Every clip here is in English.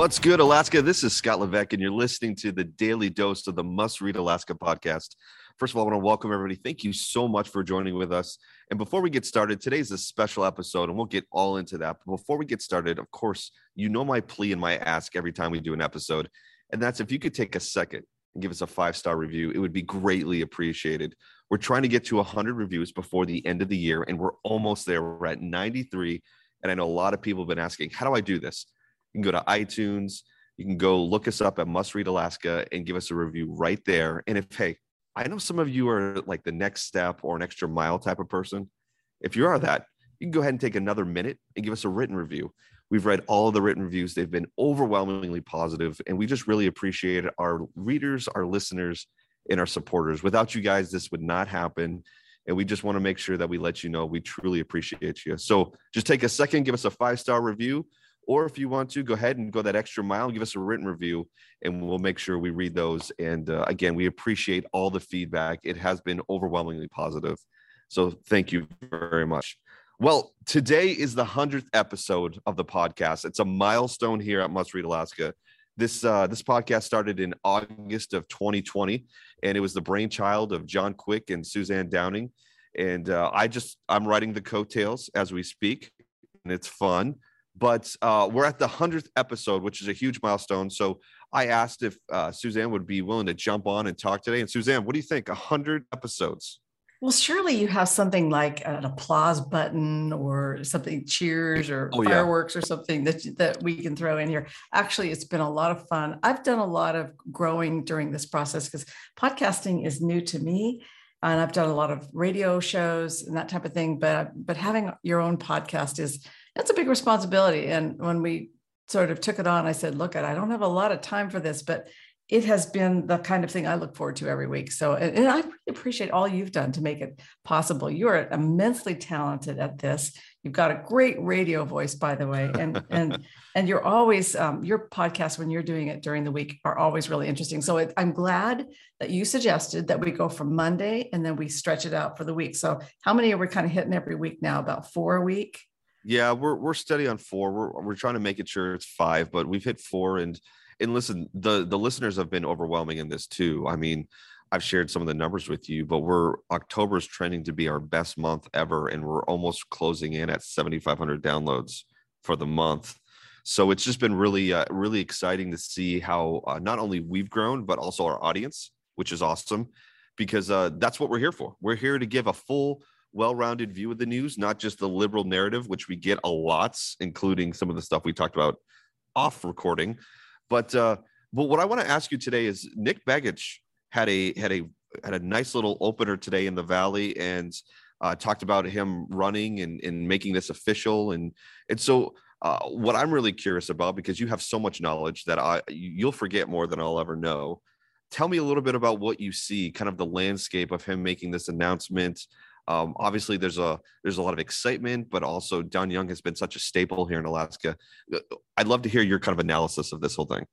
What's good, Alaska? This is Scott Levesque, and you're listening to the daily dose of the Must Read Alaska podcast. First of all, I want to welcome everybody. Thank you so much for joining with us. And before we get started, today's a special episode, and we'll get all into that. But before we get started, of course, you know my plea and my ask every time we do an episode, and that's if you could take a second and give us a five star review, it would be greatly appreciated. We're trying to get to 100 reviews before the end of the year, and we're almost there. We're at 93. And I know a lot of people have been asking, how do I do this? You can go to iTunes. You can go look us up at Must Read Alaska and give us a review right there. And if, hey, I know some of you are like the next step or an extra mile type of person. If you are that, you can go ahead and take another minute and give us a written review. We've read all of the written reviews. They've been overwhelmingly positive, and we just really appreciate our readers, our listeners, and our supporters. Without you guys, this would not happen. And we just want to make sure that we let you know we truly appreciate you. So just take a second, give us a five star review. Or if you want to, go ahead and go that extra mile give us a written review, and we'll make sure we read those. And uh, again, we appreciate all the feedback. It has been overwhelmingly positive. So thank you very much. Well, today is the 100th episode of the podcast. It's a milestone here at Must Read Alaska. This uh, this podcast started in August of 2020, and it was the brainchild of John Quick and Suzanne Downing. And uh, I just I'm writing the coattails as we speak, and it's fun. But uh, we're at the 100th episode, which is a huge milestone. So I asked if uh, Suzanne would be willing to jump on and talk today. And Suzanne, what do you think? 100 episodes. Well, surely you have something like an applause button or something cheers or oh, fireworks yeah. or something that that we can throw in here. Actually, it's been a lot of fun. I've done a lot of growing during this process because podcasting is new to me and I've done a lot of radio shows and that type of thing. But but having your own podcast is that's a big responsibility. And when we sort of took it on, I said, look, I don't have a lot of time for this, but it has been the kind of thing I look forward to every week. So, and, and I really appreciate all you've done to make it possible. You are immensely talented at this. You've got a great radio voice, by the way, and and and you're always um, your podcasts when you're doing it during the week are always really interesting. So it, I'm glad that you suggested that we go from Monday and then we stretch it out for the week. So how many are we kind of hitting every week now? About four a week. Yeah, we're we're steady on four. We're we're trying to make it sure it's five, but we've hit four. And and listen, the the listeners have been overwhelming in this too. I mean, I've shared some of the numbers with you, but we're October's trending to be our best month ever, and we're almost closing in at 7,500 downloads for the month. So it's just been really uh, really exciting to see how uh, not only we've grown, but also our audience, which is awesome, because uh, that's what we're here for. We're here to give a full well-rounded view of the news, not just the liberal narrative, which we get a lot, including some of the stuff we talked about off recording. But uh, but what I want to ask you today is Nick Begich had a had a had a nice little opener today in the Valley and uh, talked about him running and, and making this official and and so uh, what I'm really curious about because you have so much knowledge that I you'll forget more than I'll ever know. Tell me a little bit about what you see, kind of the landscape of him making this announcement, um, obviously, there's a there's a lot of excitement, but also Don Young has been such a staple here in Alaska. Uh, I'd love to hear your kind of analysis of this whole thing.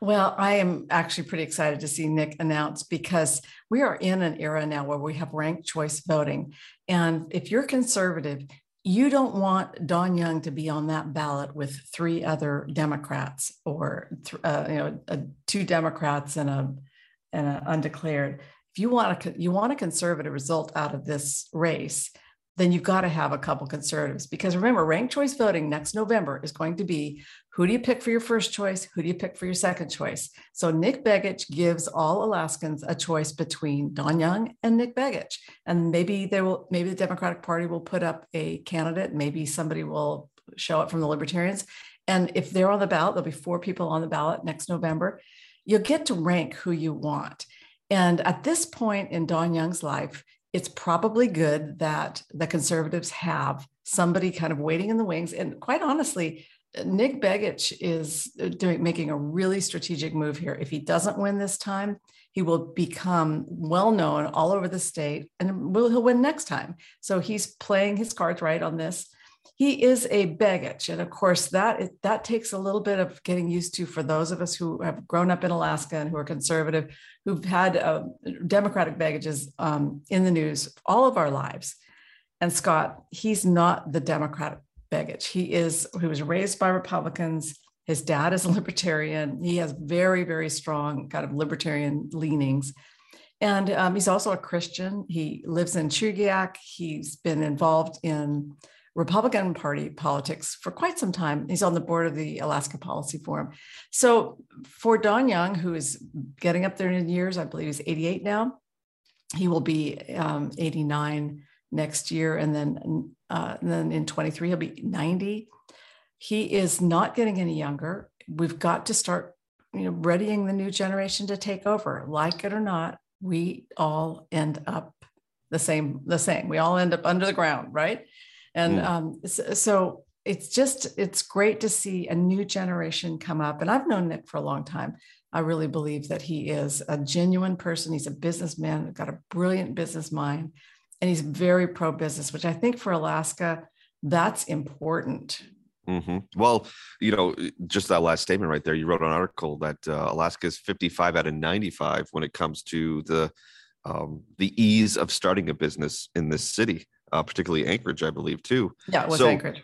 Well, I am actually pretty excited to see Nick announce because we are in an era now where we have ranked choice voting. And if you're conservative, you don't want Don Young to be on that ballot with three other Democrats or uh, you know uh, two Democrats and a and an undeclared if you want a you want a conservative result out of this race, then you've got to have a couple conservatives because remember, ranked choice voting next November is going to be who do you pick for your first choice, who do you pick for your second choice. So Nick Begich gives all Alaskans a choice between Don Young and Nick Begich, and maybe they will maybe the Democratic Party will put up a candidate, maybe somebody will show up from the Libertarians, and if they're on the ballot, there'll be four people on the ballot next November. You'll get to rank who you want. And at this point in Don Young's life, it's probably good that the conservatives have somebody kind of waiting in the wings. And quite honestly, Nick Begich is uh, doing making a really strategic move here. If he doesn't win this time, he will become well known all over the state and will he'll win next time. So he's playing his cards right on this. He is a Begich and of course that that takes a little bit of getting used to for those of us who have grown up in Alaska and who are conservative, who've had uh, Democratic Begiches um, in the news all of our lives. And Scott, he's not the Democratic Begich He is he was raised by Republicans. His dad is a libertarian. He has very, very strong kind of libertarian leanings. And um, he's also a Christian. He lives in Chugiak. He's been involved in Republican Party politics for quite some time. He's on the board of the Alaska Policy Forum. So for Don Young, who is getting up there in years, I believe he's 88 now, he will be um, 89 next year. And then, uh, and then in 23, he'll be 90 he is not getting any younger. We've got to start, you know, readying the new generation to take over. Like it or not, we all end up the same. The same. We all end up under the ground, right? And mm. um, so, it's just it's great to see a new generation come up. And I've known Nick for a long time. I really believe that he is a genuine person. He's a businessman, got a brilliant business mind, and he's very pro business, which I think for Alaska, that's important Mm-hmm. Well, you know, just that last statement right there, you wrote an article that uh, Alaska is 55 out of 95 when it comes to the um, the ease of starting a business in this city, uh, particularly Anchorage, I believe, too. Yeah, it was so, Anchorage.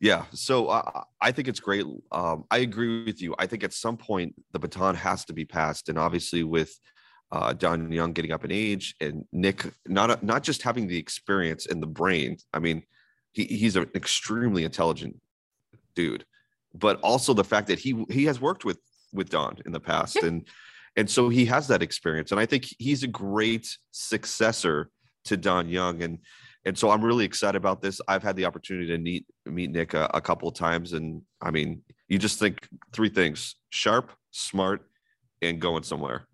Yeah, so uh, I think it's great. Um, I agree with you. I think at some point the baton has to be passed, and obviously with uh, Don Young getting up in age and Nick not not just having the experience and the brain. I mean, he, he's an extremely intelligent dude, but also the fact that he he has worked with with Don in the past yeah. and and so he has that experience and I think he's a great successor to Don Young and and so I'm really excited about this. I've had the opportunity to meet meet Nick a, a couple of times and I mean, you just think three things: sharp, smart, and going somewhere.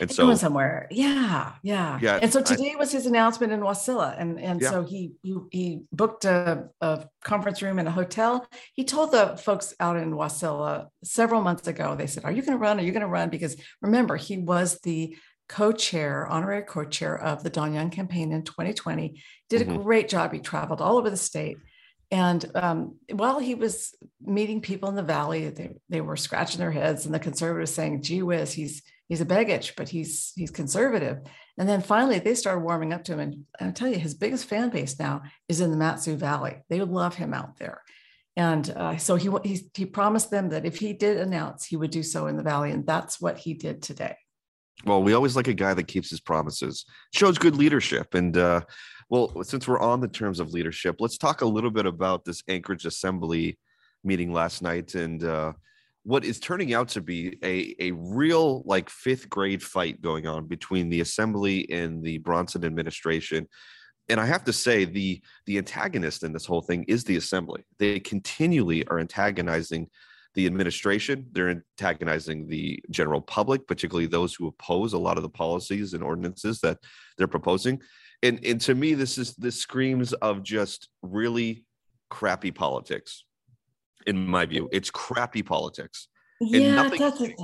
And so going somewhere. Yeah, yeah. Yeah. And so today I, was his announcement in Wasilla. And and yeah. so he, he he booked a, a conference room in a hotel. He told the folks out in Wasilla several months ago, they said, Are you gonna run? Are you gonna run? Because remember, he was the co-chair, honorary co-chair of the Don Young campaign in 2020. Did mm-hmm. a great job. He traveled all over the state. And um, while he was meeting people in the valley, they, they were scratching their heads, and the conservatives saying, "Gee whiz, he's he's a Begich, but he's he's conservative. And then finally, they started warming up to him. And I tell you, his biggest fan base now is in the Mat-Su Valley. They love him out there. And uh, so he, he he promised them that if he did announce, he would do so in the valley, and that's what he did today. Well, we always like a guy that keeps his promises, shows good leadership, and uh, well, since we're on the terms of leadership, let's talk a little bit about this Anchorage Assembly meeting last night and. Uh, what is turning out to be a, a real like fifth grade fight going on between the assembly and the Bronson administration. And I have to say, the the antagonist in this whole thing is the assembly. They continually are antagonizing the administration. They're antagonizing the general public, particularly those who oppose a lot of the policies and ordinances that they're proposing. And and to me, this is this screams of just really crappy politics in my view. It's crappy politics. Yeah, that's a,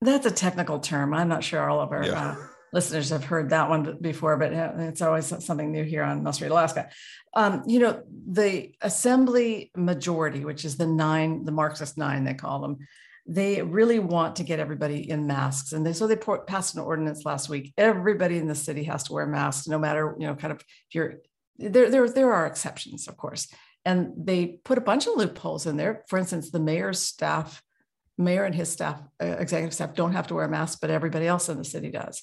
that's a technical term. I'm not sure all of our yeah. uh, listeners have heard that one before, but it's always something new here on Must Read Alaska. Um, you know, the assembly majority, which is the nine, the Marxist nine, they call them, they really want to get everybody in masks. And they, so they passed an ordinance last week. Everybody in the city has to wear masks, no matter, you know, kind of if you're there, there, there are exceptions, of course and they put a bunch of loopholes in there. For instance, the mayor's staff, mayor and his staff, uh, executive staff, don't have to wear masks, but everybody else in the city does.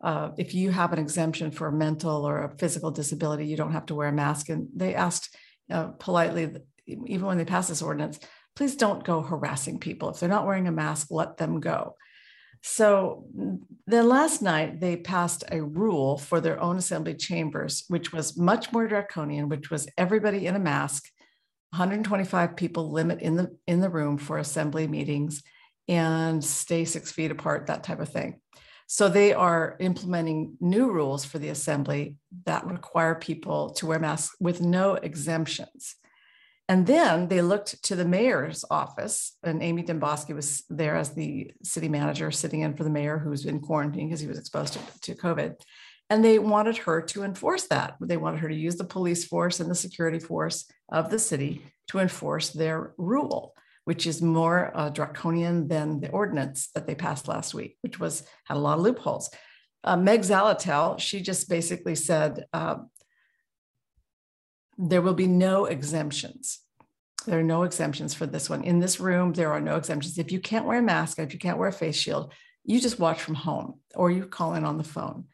Uh, if you have an exemption for a mental or a physical disability, you don't have to wear a mask. And they asked uh, politely, even when they passed this ordinance, please don't go harassing people. If they're not wearing a mask, let them go. So then last night they passed a rule for their own assembly chambers, which was much more draconian, which was everybody in a mask, 125 people limit in the in the room for assembly meetings and stay six feet apart, that type of thing. So they are implementing new rules for the assembly that require people to wear masks with no exemptions. And then they looked to the mayor's office, and Amy Demboski was there as the city manager, sitting in for the mayor who's in quarantine because he was exposed to, to COVID. And they wanted her to enforce that. They wanted her to use the police force and the security force of the city to enforce their rule, which is more uh, draconian than the ordinance that they passed last week, which was had a lot of loopholes. Uh, Meg Zaletel, she just basically said uh, there will be no exemptions. There are no exemptions for this one. In this room, there are no exemptions. If you can't wear a mask, if you can't wear a face shield, you just watch from home or you call in on the phone.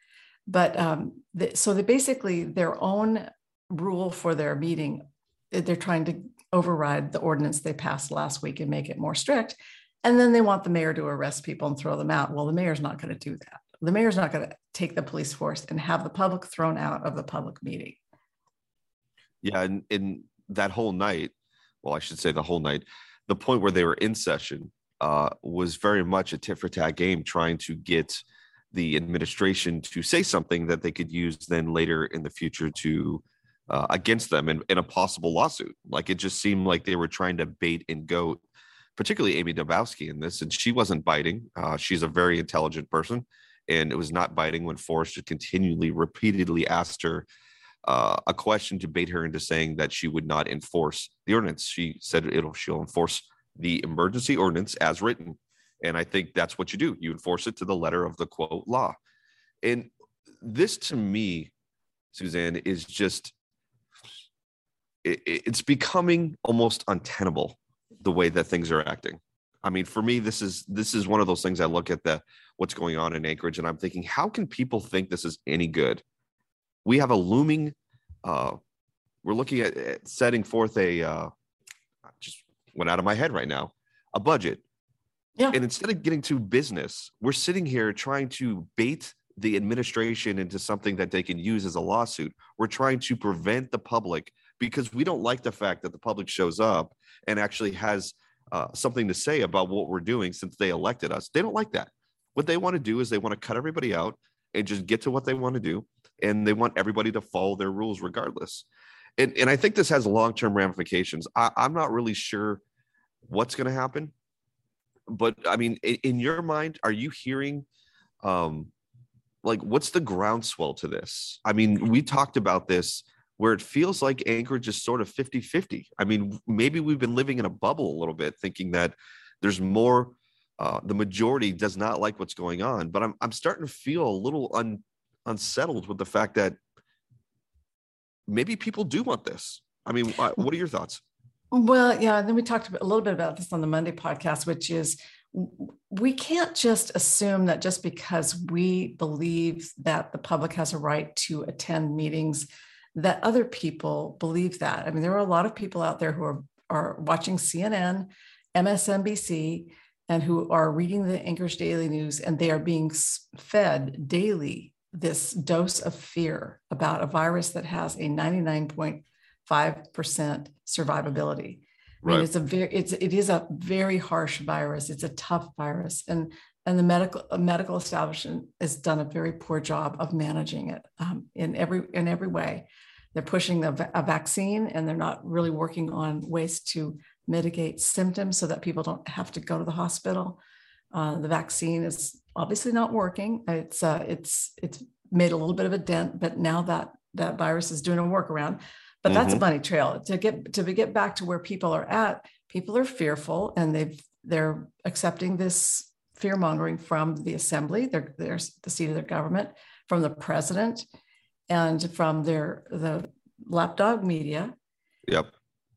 But um, the, so they basically their own rule for their meeting, they're trying to override the ordinance they passed last week and make it more strict. And then they want the mayor to arrest people and throw them out. Well, the mayor's not going to do that. The mayor's not going to take the police force and have the public thrown out of the public meeting. Yeah, and in that whole night, well, I should say the whole night, the point where they were in session uh, was very much a tit for tat game, trying to get the administration to say something that they could use then later in the future to uh, against them in, in a possible lawsuit. Like it just seemed like they were trying to bait and goat, particularly Amy Demboski in this, and she wasn't biting. Uh, she's a very intelligent person, and it was not biting when Forrest continually, repeatedly asked her uh, a question to bait her into saying that she would not enforce the ordinance. She said it'll she'll enforce the emergency ordinance as written. And I think that's what you do. You enforce it to the letter of the quote law. And this to me, Suzanne, is just it, it's becoming almost untenable the way that things are acting. I mean, for me, this is this is one of those things I look at the what's going on in Anchorage, and I'm thinking, how can people think this is any good? We have a looming. Uh, we're looking at, at setting forth a. Uh, just went out of my head right now. A budget yeah. And instead of getting to business, we're sitting here trying to bait the administration into something that they can use as a lawsuit. We're trying to prevent the public because we don't like the fact that the public shows up and actually has uh, something to say about what we're doing since they elected us. They don't like that. What they want to do is they want to cut everybody out and just get to what they want to do. And they want everybody to follow their rules regardless. And, and I think this has long term ramifications. I, I'm not really sure what's going to happen but I mean, in, in your mind, are you hearing, um, like, what's the groundswell to this? I mean, we talked about this where it feels like Anchorage is sort of 50 50. I mean, maybe we've been living in a bubble a little bit, thinking that there's more, uh, the majority does not like what's going on. But I'm, I'm starting to feel a little un, unsettled with the fact that maybe people do want this. I mean, what are your thoughts? Well, yeah. And then we talked a little bit about this on the Monday podcast, which is we can't just assume that just because we believe that the public has a right to attend meetings, that other people believe that. I mean, there are a lot of people out there who are, are watching CNN, MSNBC, and who are reading the Anchorage Daily News, and they are being fed daily this dose of fear about a virus that has a 99 5% survivability. I mean, it's a very, it's, it is a very harsh virus. It's a tough virus. And, and the medical, medical establishment has done a very poor job of managing it um, in every, in every way. They're pushing the, a vaccine and they're not really working on ways to mitigate symptoms so that people don't have to go to the hospital. Uh, the vaccine is obviously not working. It's, uh, it's, it's made a little bit of a dent, but now that that virus is doing a workaround but that's mm-hmm. a money trail to get to get back to where people are at people are fearful and they've they're accepting this fear mongering from the assembly they're, they're the seat of their government from the president and from their the lapdog media yep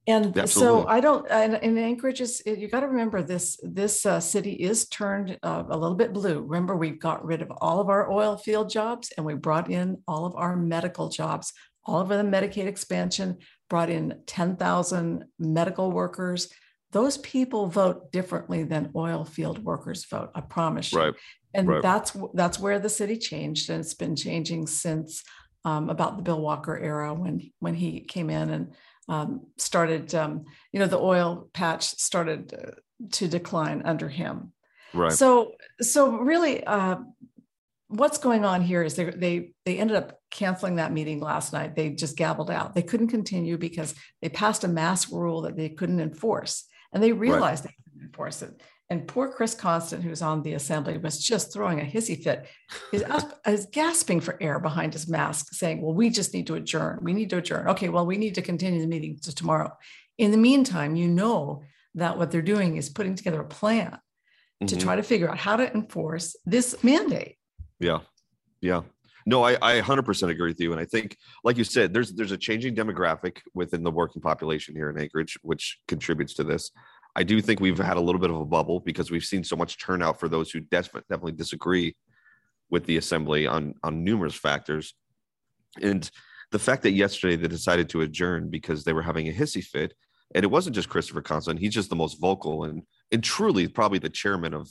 and Absolutely. so I don't. And, in Anchorage is you got to remember this. This uh, city is turned uh, a little bit blue. Remember, we got rid of all of our oil field jobs and we brought in all of our medical jobs all of the Medicaid expansion, brought in 10,000 medical workers. Those people vote differently than oil field workers vote. I promise you. Right. And right. that's that's where the city changed, and it's been changing since um, about the Bill Walker era when when he came in and um, started. Um, you know, the oil patch started uh, to decline under him. Right. So so really, uh, what's going on here is they they they ended up canceling that meeting last night. They just gabbled out. They couldn't continue because they passed a mask rule that they couldn't enforce, and they realized right. they couldn't enforce it. And poor Chris Constant, who's on the assembly, was just throwing a hissy fit. He's, he's gasping for air behind his mask, saying, Well, we just need to adjourn. We need to adjourn. Okay, well, we need to continue the meeting to tomorrow. In the meantime, you know that what they're doing is putting together a plan mm-hmm. to try to figure out how to enforce this mandate. Yeah. Yeah. No, I, I 100% agree with you. And I think, like you said, there's there's a changing demographic within the working population here in Anchorage, which contributes to this. I do think we've had a little bit of a bubble because we've seen so much turnout for those who definitely disagree with the assembly on on numerous factors. And the fact that yesterday they decided to adjourn because they were having a hissy fit, and it wasn't just Christopher Constant; he's just the most vocal and and truly probably the chairman of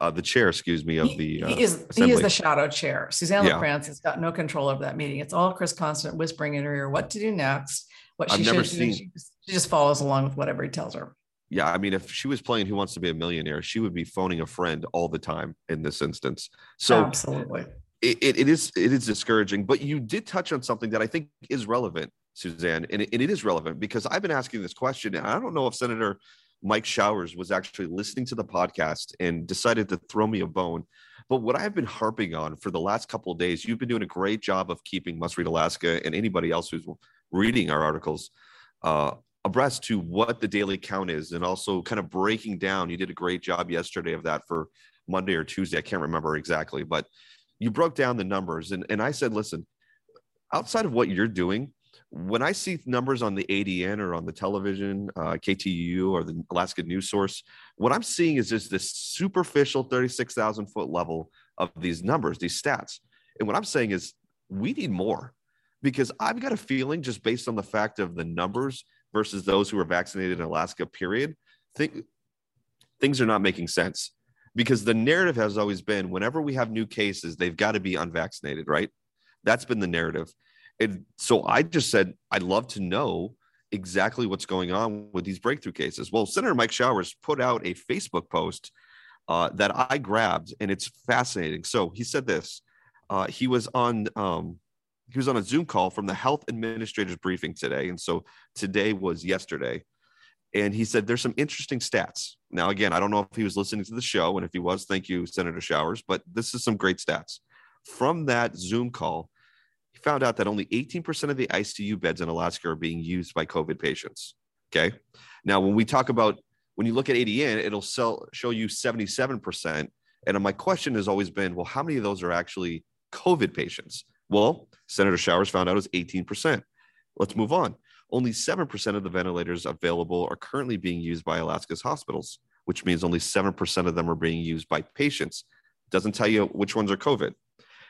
uh, the chair, excuse me, of the uh, he is assembly. he is the shadow chair. Suzanne yeah. LaFrance has got no control over that meeting. It's all Chris Constant whispering in her ear what to do next, what she I've should do. She, she just follows along with whatever he tells her yeah, I mean, if she was playing Who Wants to Be a Millionaire, she would be phoning a friend all the time in this instance. So absolutely, it, it, it is it is discouraging. But you did touch on something that I think is relevant, Suzanne, and it, and it is relevant because I've been asking this question, and I don't know if Senator Mike Showers was actually listening to the podcast and decided to throw me a bone. But what I've been harping on for the last couple of days, you've been doing a great job of keeping Must Read Alaska and anybody else who's reading our articles uh, abreast to what the daily count is and also kind of breaking down. You did a great job yesterday of that for Monday or Tuesday. I can't remember exactly, but you broke down the numbers. And, and I said, listen, outside of what you're doing, when I see numbers on the ADN or on the television, uh, KTUU or the Alaska News Source, what I'm seeing is just this superficial 36,000 foot level of these numbers, these stats. And what I'm saying is we need more because I've got a feeling just based on the fact of the numbers versus those who are vaccinated in Alaska, period, think things are not making sense because the narrative has always been whenever we have new cases, they've got to be unvaccinated, right? That's been the narrative. And so I just said, I'd love to know exactly what's going on with these breakthrough cases. Well, Senator Mike Showers put out a Facebook post uh, that I grabbed, and it's fascinating. So he said this. Uh, he was on um, he was on a Zoom call from the health administrators briefing today. And so today was yesterday. And he said there's some interesting stats. Now, again, I don't know if he was listening to the show. And if he was, thank you, Senator Showers. But this is some great stats. From that Zoom call, found out that only 18% of the ICU beds in Alaska are being used by COVID patients. Okay. Now, when we talk about, when you look at ADN, it'll sell, show you 77%. And my question has always been, well, how many of those are actually COVID patients? Well, Senator Showers found out it was 18%. Let's move on. Only 7% of the ventilators available are currently being used by Alaska's hospitals, which means only 7% of them are being used by patients. Doesn't tell you which ones are COVID.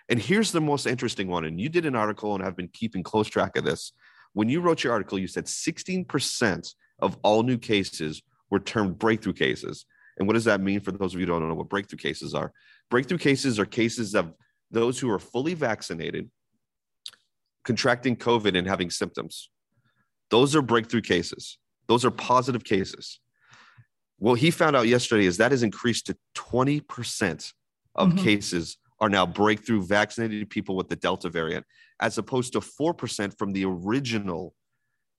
And here's the most interesting one. And you did an article, and I've been keeping close track of this. When you wrote your article, you said 16% of all new cases were termed breakthrough cases. And what does that mean for those of you who don't know what breakthrough cases are? Breakthrough cases are cases of those who are fully vaccinated contracting COVID and having symptoms. Those are breakthrough cases. Those are positive cases. What he found out yesterday is that has increased to 20% of mm-hmm. cases are now breakthrough vaccinated people with the Delta variant, as opposed to 4% from the original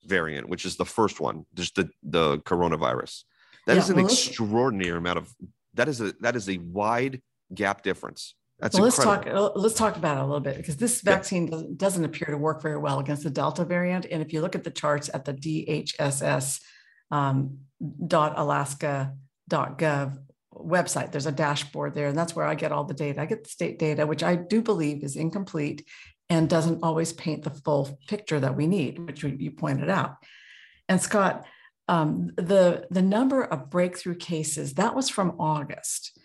variant, which is the first one, just the, the coronavirus. That yeah, is an well, extraordinary amount of that is a that is a wide gap difference. That's well, let's talk. Let's talk about it a little bit because this vaccine doesn't, doesn't appear to work very well against the Delta variant. And if you look at the charts at the DHSS um, .alaska.gov website, there's a dashboard there, and that's where I get all the data. I get the state data, which I do believe is incomplete and doesn't always paint the full picture that we need, which you pointed out. And Scott, um, the the number of breakthrough cases that was from August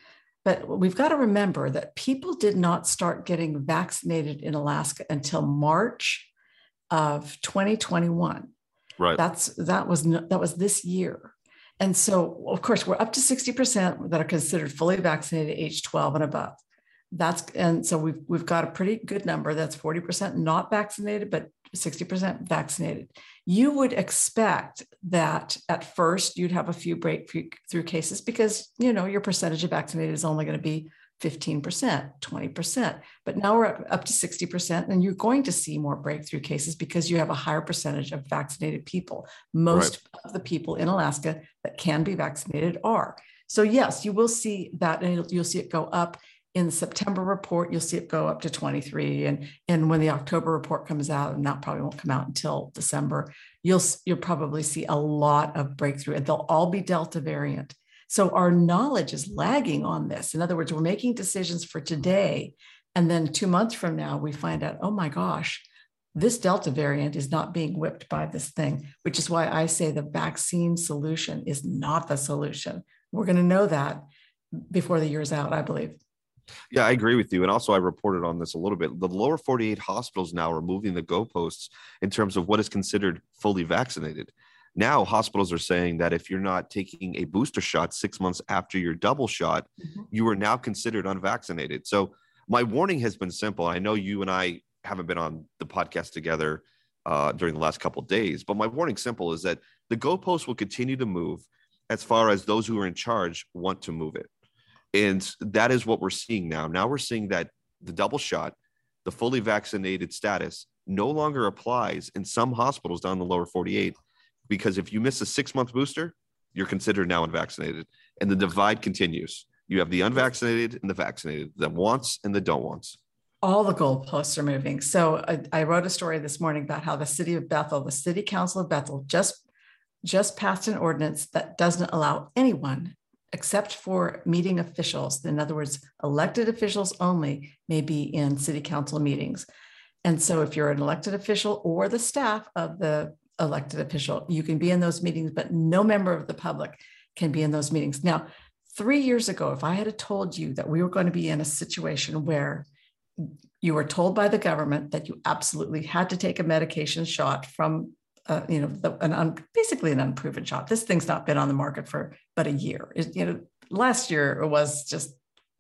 but we've got to remember that people did not start getting vaccinated in Alaska until March of 2021. Right. That's that was that was this year. And so of course we're up to 60% that are considered fully vaccinated age 12 and above. That's and so we've we've got a pretty good number that's 40% not vaccinated but 60% vaccinated. You would expect that at first you'd have a few breakthrough cases because you know your percentage of vaccinated is only going to be 15%, 20%. But now we're up to 60%, and you're going to see more breakthrough cases because you have a higher percentage of vaccinated people. Most right. of the people in Alaska that can be vaccinated are. So, yes, you will see that, and you'll see it go up in the September report, you'll see it go up to 23. And, and when the October report comes out, and that probably won't come out until December, you'll, you'll probably see a lot of breakthrough and they'll all be Delta variant. So our knowledge is lagging on this. In other words, we're making decisions for today. And then two months from now, we find out, oh my gosh, this Delta variant is not being whipped by this thing, which is why I say the vaccine solution is not the solution. We're going to know that before the year's out, I believe. Yeah, I agree with you. And also, I reported on this a little bit. The lower 48 hospitals now are moving the goalposts in terms of what is considered fully vaccinated. Now, hospitals are saying that if you're not taking a booster shot six months after your double shot, mm-hmm. you are now considered unvaccinated. So, my warning has been simple. I know you and I haven't been on the podcast together uh, during the last couple days, but my warning simple is that the goalposts will continue to move as far as those who are in charge want to move it. And that is what we're seeing now. Now we're seeing that the double shot, the fully vaccinated status no longer applies in some hospitals down the lower 48 because if you miss a six month booster, you're considered now unvaccinated. And the divide continues. You have the unvaccinated and the vaccinated, the wants and the don't wants. All the goalposts are moving. So I, I wrote a story this morning about how the city of Bethel, the city council of Bethel, just just passed an ordinance that doesn't allow anyone except for meeting officials, in other words, elected officials only may be in city council meetings. And so if you're an elected official or the staff of the elected official, you can be in those meetings, but no member of the public can be in those meetings. Now, three years ago, if I had told you that we were going to be in a situation where you were told by the government that you absolutely had to take a medication shot from uh, you know, the, an un, basically an unproven shot. This thing's not been on the market for but a year. It, you know, last year it was just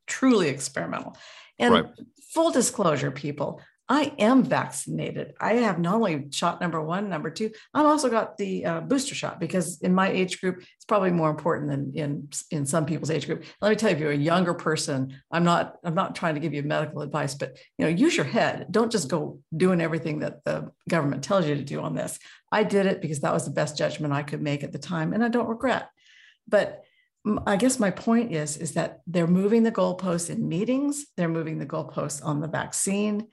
truly experimental. And right. full disclosure, people, I am vaccinated. I have not only shot number one, number two, I've also got the uh, booster shot because in my age group, it's probably more important than in in some people's age group. Let me tell you, if you're a younger person, I'm not I'm not trying to give you medical advice, but you know, use your head. Don't just go doing everything that the government tells you to do on this. I did it because that was the best judgment I could make at the time, and I don't regret. But I guess my point is is that they're moving the goalposts in meetings. They're moving the goalposts on the vaccine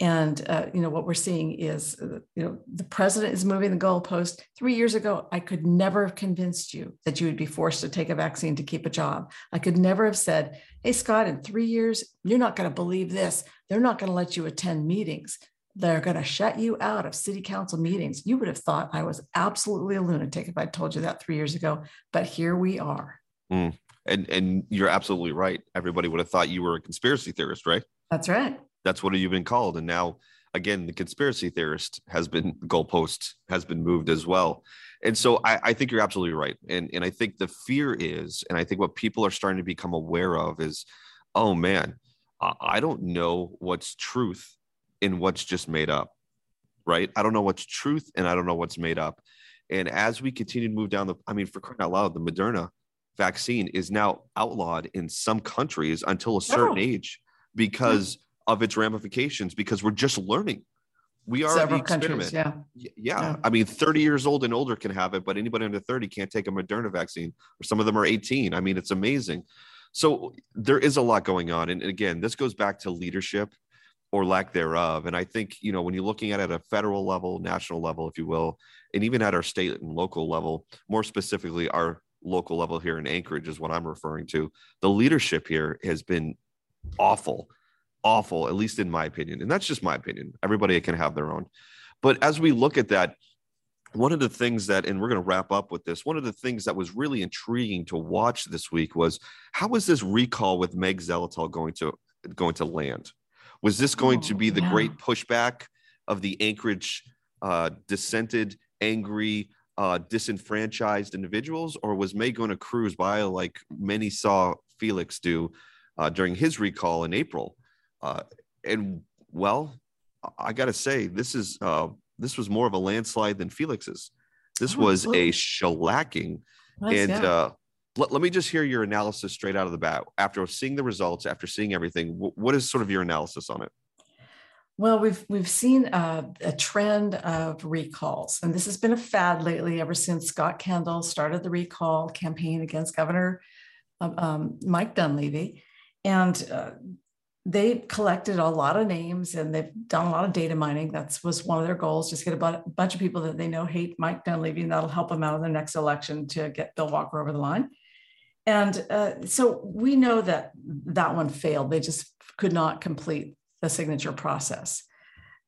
and uh, you know what we're seeing is, uh, you know, the president is moving the goalpost. Three years ago, I could never have convinced you that you would be forced to take a vaccine to keep a job. I could never have said, "Hey, Scott, in three years, you're not going to believe this. They're not going to let you attend meetings. They're going to shut you out of city council meetings." You would have thought I was absolutely a lunatic if I told you that three years ago. But here we are. Mm. And and you're absolutely right. Everybody would have thought you were a conspiracy theorist, right? That's right that's what you've been called. And now, again, the conspiracy theorist has been goalpost has been moved as well. And so I, I, think you're absolutely right. And and I think the fear is, and I think what people are starting to become aware of is, oh man, I don't know what's truth in what's just made up. Right. I don't know what's truth and I don't know what's made up. And as we continue to move down the, I mean, for crying out loud, the Moderna vaccine is now outlawed in some countries until a certain oh. age because of its ramifications because we're just learning. We are Several the experiment. Yeah. yeah. yeah. I mean, 30 years old and older can have it, but anybody under 30 can't take a Moderna vaccine, or some of them are 18. I mean, it's amazing. So there is a lot going on. And again, this goes back to leadership or lack thereof. And I think, you know, when you're looking at it at a federal level, national level, if you will, and even at our state and local level, more specifically, our local level here in Anchorage is what I'm referring to. The leadership here has been awful awful, at least in my opinion. And that's just my opinion. Everybody can have their own. But as we look at that, one of the things that, and we're going to wrap up with this, one of the things that was really intriguing to watch this week was how was this recall with Meg Zaletel going to going to land? Was this going oh, to be the yeah. great pushback of the Anchorage uh, dissented, angry, uh, disenfranchised individuals, or was Meg going to cruise by like many saw Felix do uh, during his recall in April? Uh, and well, I got to say, this is uh, this was more of a landslide than Felix's. This oh, was a shellacking, and yeah. uh, let, let me just hear your analysis straight out of the bat after seeing the results after seeing everything what is sort of your analysis on it well, we've we've seen a, a, trend of recalls, and this has been a fad lately. Ever since Scott Kendall started the recall campaign against Governor um, um Mike Dunleavy, and uh, they collected a lot of names and they've done a lot of data mining. That was one of their goals: just get a bunch of people that they know hate Mike Dunleavy, and that'll help them out in the next election to get Bill Walker over the line. And uh, so we know that that one failed. They just could not complete the signature process.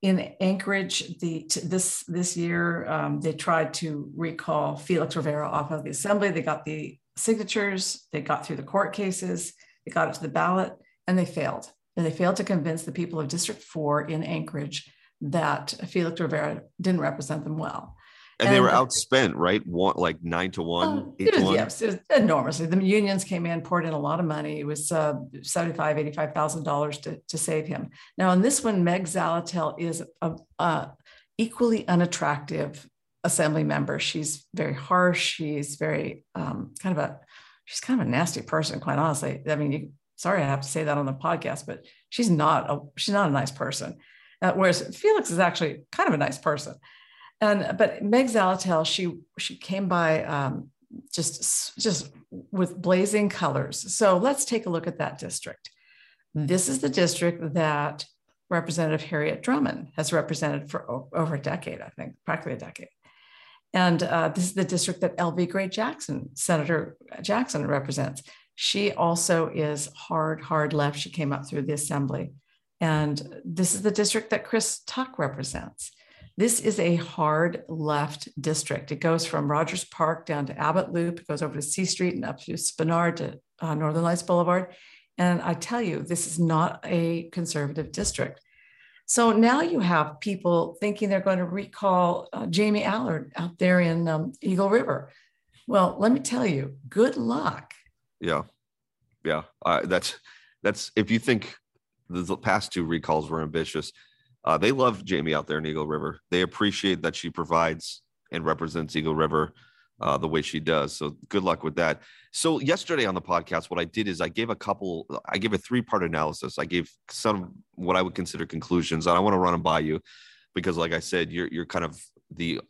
In Anchorage, the this this year um, they tried to recall Felix Rivera off of the assembly. They got the signatures, they got through the court cases, they got it to the ballot, and they failed. And they failed to convince the people of District Four in Anchorage that Felix Rivera didn't represent them well. And, and they were outspent, right? One like nine to one, oh, eight was, one. Yes, it was enormously. The unions came in, poured in a lot of money. It was uh, $75, $85,000 to, to save him. Now, in this one, Meg Zaletel is a, a equally unattractive assembly member. She's very harsh. She's very um, kind of a, she's kind of a nasty person, quite honestly. I mean, you, sorry, I have to say that on the podcast, but she's not a, she's not a nice person. Uh, whereas Felix is actually kind of a nice person. And but Meg Zaletel, she she came by um, just just with blazing colors. So let's take a look at that district. This is the district that Representative Harriet Drummond has represented for over a decade, I think, practically a decade. And uh, this is the district that Elvi Gray Jackson, Senator Jackson represents. She also is hard, hard left. She came up through the assembly. And this is the district that Chris Tuck represents. This is a hard left district. It goes from Rogers Park down to Abbott Loop, it goes over to C Street and up to Spenard to uh, Northern Lights Boulevard. And I tell you, this is not a conservative district. So now you have people thinking they're going to recall uh, Jamie Allard out there in um, Eagle River. Well, let me tell you, good luck. Yeah, yeah. Uh, that's that's if you think the past two recalls were ambitious, uh, they love Jamie out there in Eagle River. They appreciate that she provides and represents Eagle River uh, the way she does. So good luck with that. So yesterday on the podcast, what I did is I gave a couple, I gave a three part analysis. I gave some what I would consider conclusions, and I want to run them by you because, like I said, you're you're kind of the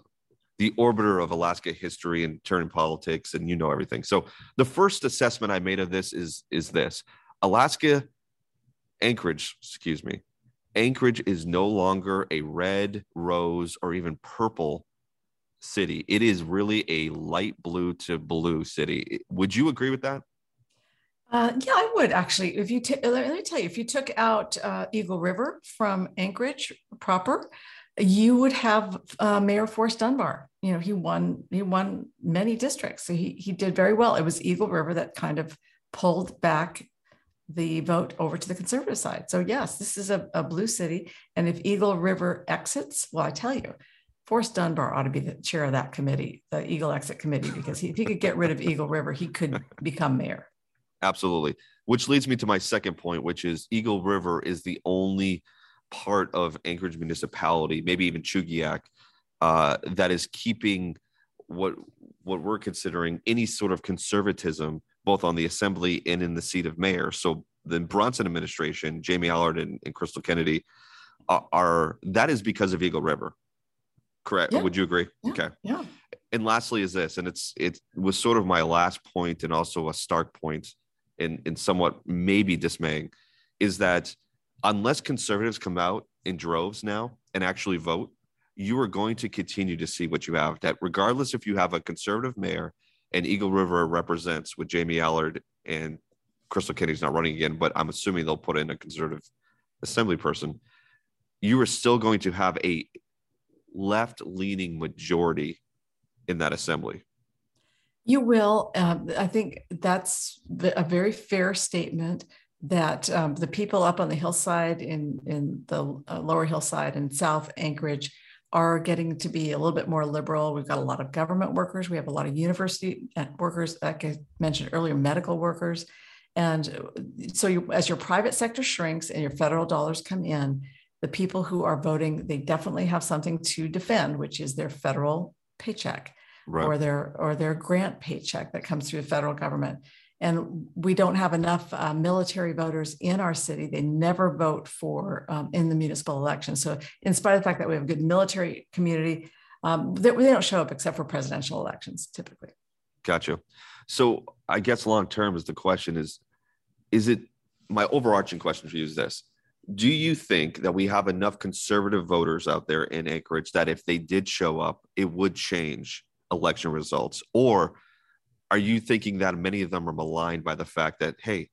the orbiter of Alaska history and turn politics, and you know everything. So the first assessment I made of this is is this: Alaska, Anchorage, excuse me, Anchorage is no longer a red, rose, or even purple city. It is really a light blue to blue city. Would you agree with that? Uh, yeah, I would actually. If you t- let me tell you, if you took out uh, Eagle River from Anchorage proper, you would have uh, Mayor Forrest Dunbar. You know, he won. He won many districts, so he he did very well. It was Eagle River that kind of pulled back the vote over to the conservative side. So yes, this is a, a blue city. And if Eagle River exits, well, I tell you, Forrest Dunbar ought to be the chair of that committee, the Eagle Exit Committee, because he, if he could get rid of Eagle River, he could become mayor. Absolutely. Which leads me to my second point, which is Eagle River is the only part of Anchorage municipality, maybe even Chugiak, uh, that is keeping what what we're considering any sort of conservatism both on the assembly and in the seat of mayor. So the Bronson administration, Jamie Allard and, and Crystal Kennedy, are, are, that is because of Eagle River. Correct? Yeah. Would you agree? Yeah. Okay. Yeah. And lastly, is this, and it's it was sort of my last point and also a stark point, and and somewhat maybe dismaying, is that unless conservatives come out in droves now and actually vote, you are going to continue to see what you have. That regardless if you have a conservative mayor and Eagle River represents with Jamie Allard and Crystal Kennedy's not running again, but I'm assuming they'll put in a conservative assembly person. You are still going to have a left leaning majority in that assembly. You will. Um, I think that's a very fair statement that um, the people up on the hillside in, in the uh, lower hillside and South Anchorage are getting to be a little bit more liberal. We've got a lot of government workers. We have a lot of university uh, workers, like I mentioned earlier, medical workers. And uh, so you, as your private sector shrinks and your federal dollars come in, the people who are voting, they definitely have something to defend, which is their federal paycheck. right. or their or their grant paycheck that comes through the federal government. And we don't have enough uh, military voters in our city. They never vote for um, in the municipal election. So, in spite of the fact that we have a good military community, um, they, they don't show up except for presidential elections typically. Gotcha. So, I guess long term is the question is, is it my overarching question for you is this do you think that we have enough conservative voters out there in Anchorage that if they did show up, it would change election results? Or are you thinking that many of them are maligned by the fact that, hey,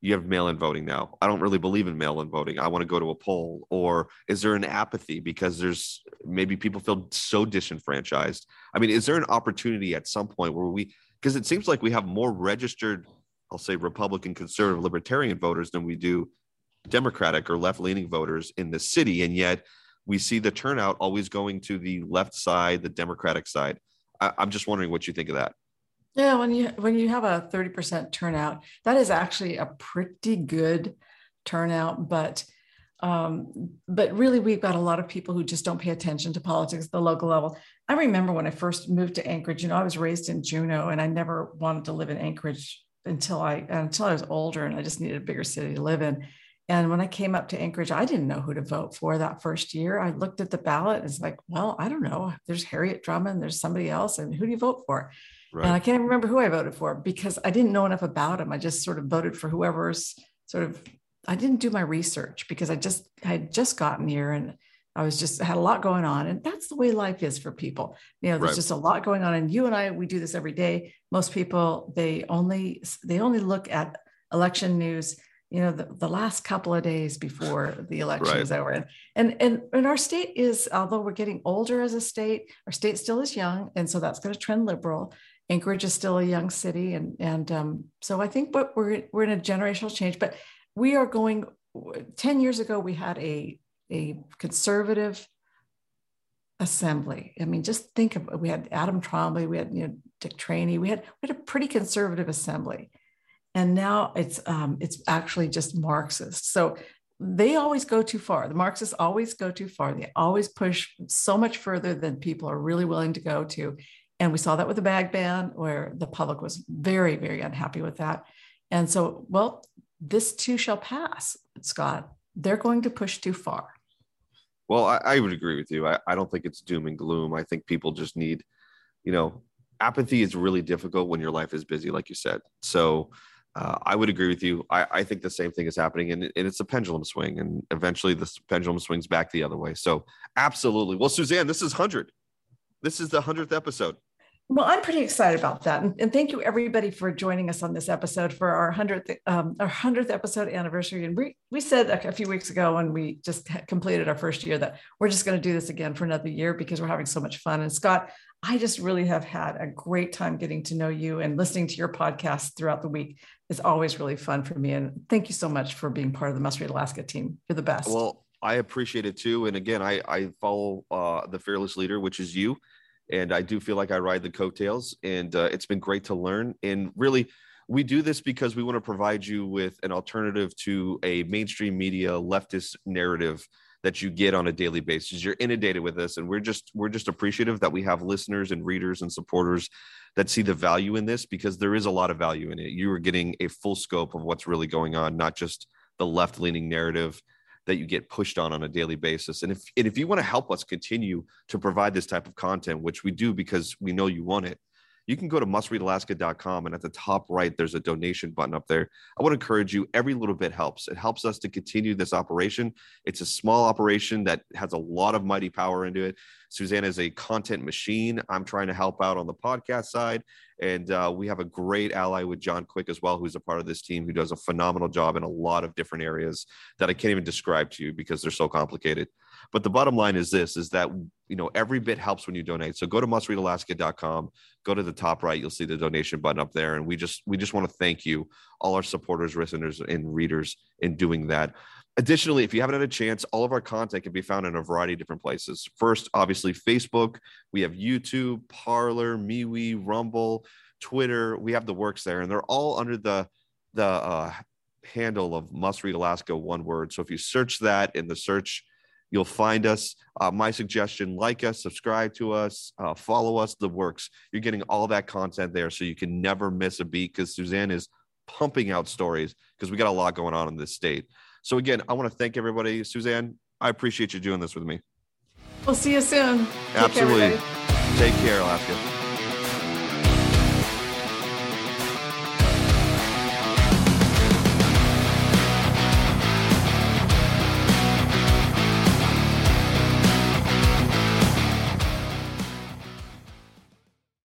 you have mail in voting now? I don't really believe in mail in voting. I want to go to a poll. Or is there an apathy because there's maybe people feel so disenfranchised? I mean, is there an opportunity at some point where we, because it seems like we have more registered, I'll say Republican, conservative, libertarian voters than we do Democratic or left leaning voters in the city. And yet we see the turnout always going to the left side, the Democratic side. I, am just wondering what you think of that. Yeah, when you when you have a 30% turnout, that is actually a pretty good turnout, but um, but really we've got a lot of people who just don't pay attention to politics at the local level. I remember when I first moved to Anchorage, you know, I was raised in Juneau and I never wanted to live in Anchorage until I until I was older and I just needed a bigger city to live in. And when I came up to Anchorage, I didn't know who to vote for that first year. I looked at the ballot. and It's like, well, I don't know. There's Harriet Drummond, there's somebody else. And who do you vote for? Right. And I can't even remember who I voted for because I didn't know enough about him. I just sort of voted for whoever's sort of, I didn't do my research because I just, I had just gotten here and I was just had a lot going on. And that's the way life is for people. You know, there's right. just a lot going on. And you and I, we do this every day. Most people, they only, they only look at election news you know, the, the last couple of days before the election right. is over. And, and, and, and our state is, although we're getting older as a state, our state still is young. And so that's going to trend liberal. Anchorage is still a young city. And, and um, so I think what we're, we're in a generational change, but we are going, 10 years ago, we had a, a conservative assembly. I mean, just think of, we had Adam Trombley, we had, you know, Dick Traini, we had, we had a pretty conservative assembly and now it's um, it's actually just Marxist. So they always go too far. The Marxists always go too far. They always push so much further than people are really willing to go to. And we saw that with the bag ban, where the public was very, very unhappy with that. And so, well, this too shall pass, Scott. They're going to push too far. Well, I, I would agree with you. I, I don't think it's doom and gloom. I think people just need, you know, apathy is really difficult when your life is busy, like you said. So, uh, I would agree with you. I, I, think the same thing is happening, and, and, it's a pendulum swing, and eventually the pendulum swings back the other way. So, absolutely. Well, Suzanne, this is hundred. This is the hundredth episode. Well, I'm pretty excited about that, and, thank you everybody for joining us on this episode for our hundredth um, our hundredth episode anniversary. And we we said a few weeks ago when we just completed our first year that we're just going to do this again for another year because we're having so much fun. And Scott, I just really have had a great time getting to know you and listening to your podcast throughout the week is always really fun for me. And thank you so much for being part of the Must Read Alaska team. You're the best. Well, I appreciate it too. And again, I, I follow uh, the fearless leader, which is you. And I do feel like I ride the coattails. And uh, it's been great to learn. And really, we do this because we want to provide you with an alternative to a mainstream media leftist narrative that you get on a daily basis. You're inundated with this, and we're just we're just appreciative that we have listeners and readers and supporters that see the value in this because there is a lot of value in it. You are getting a full scope of what's really going on, not just the left leaning narrative that you get pushed on on a daily basis. And if and if you want to help us continue to provide this type of content, which we do because we know you want it, you can go to mustreadalaska.com and at the top right, there's a donation button up there. I to encourage you, every little bit helps. It helps us to continue this operation. It's a small operation that has a lot of mighty power into it. Suzanne is a content machine. I'm trying to help out on the podcast side. And uh, we have a great ally with John Quick as well, who's a part of this team who does a phenomenal job in a lot of different areas that I can't even describe to you because they're so complicated. But the bottom line is this is that you know every bit helps when you donate. So go to mustreadalaska.com, go to the top right, you'll see the donation button up there. And we just we just want to thank you, all our supporters, listeners, and readers in doing that. Additionally, if you haven't had a chance, all of our content can be found in a variety of different places. First, obviously, Facebook. We have YouTube, Parler, MeWe, Rumble, Twitter. We have the works there, and they're all under the the uh, handle of Must Read Alaska, one word. So if you search that in the search You'll find us. Uh, my suggestion like us, subscribe to us, uh, follow us, the works. You're getting all that content there so you can never miss a beat because Suzanne is pumping out stories because we got a lot going on in this state. So, again, I want to thank everybody. Suzanne, I appreciate you doing this with me. We'll see you soon. Take Absolutely. Care, Take care, Alaska.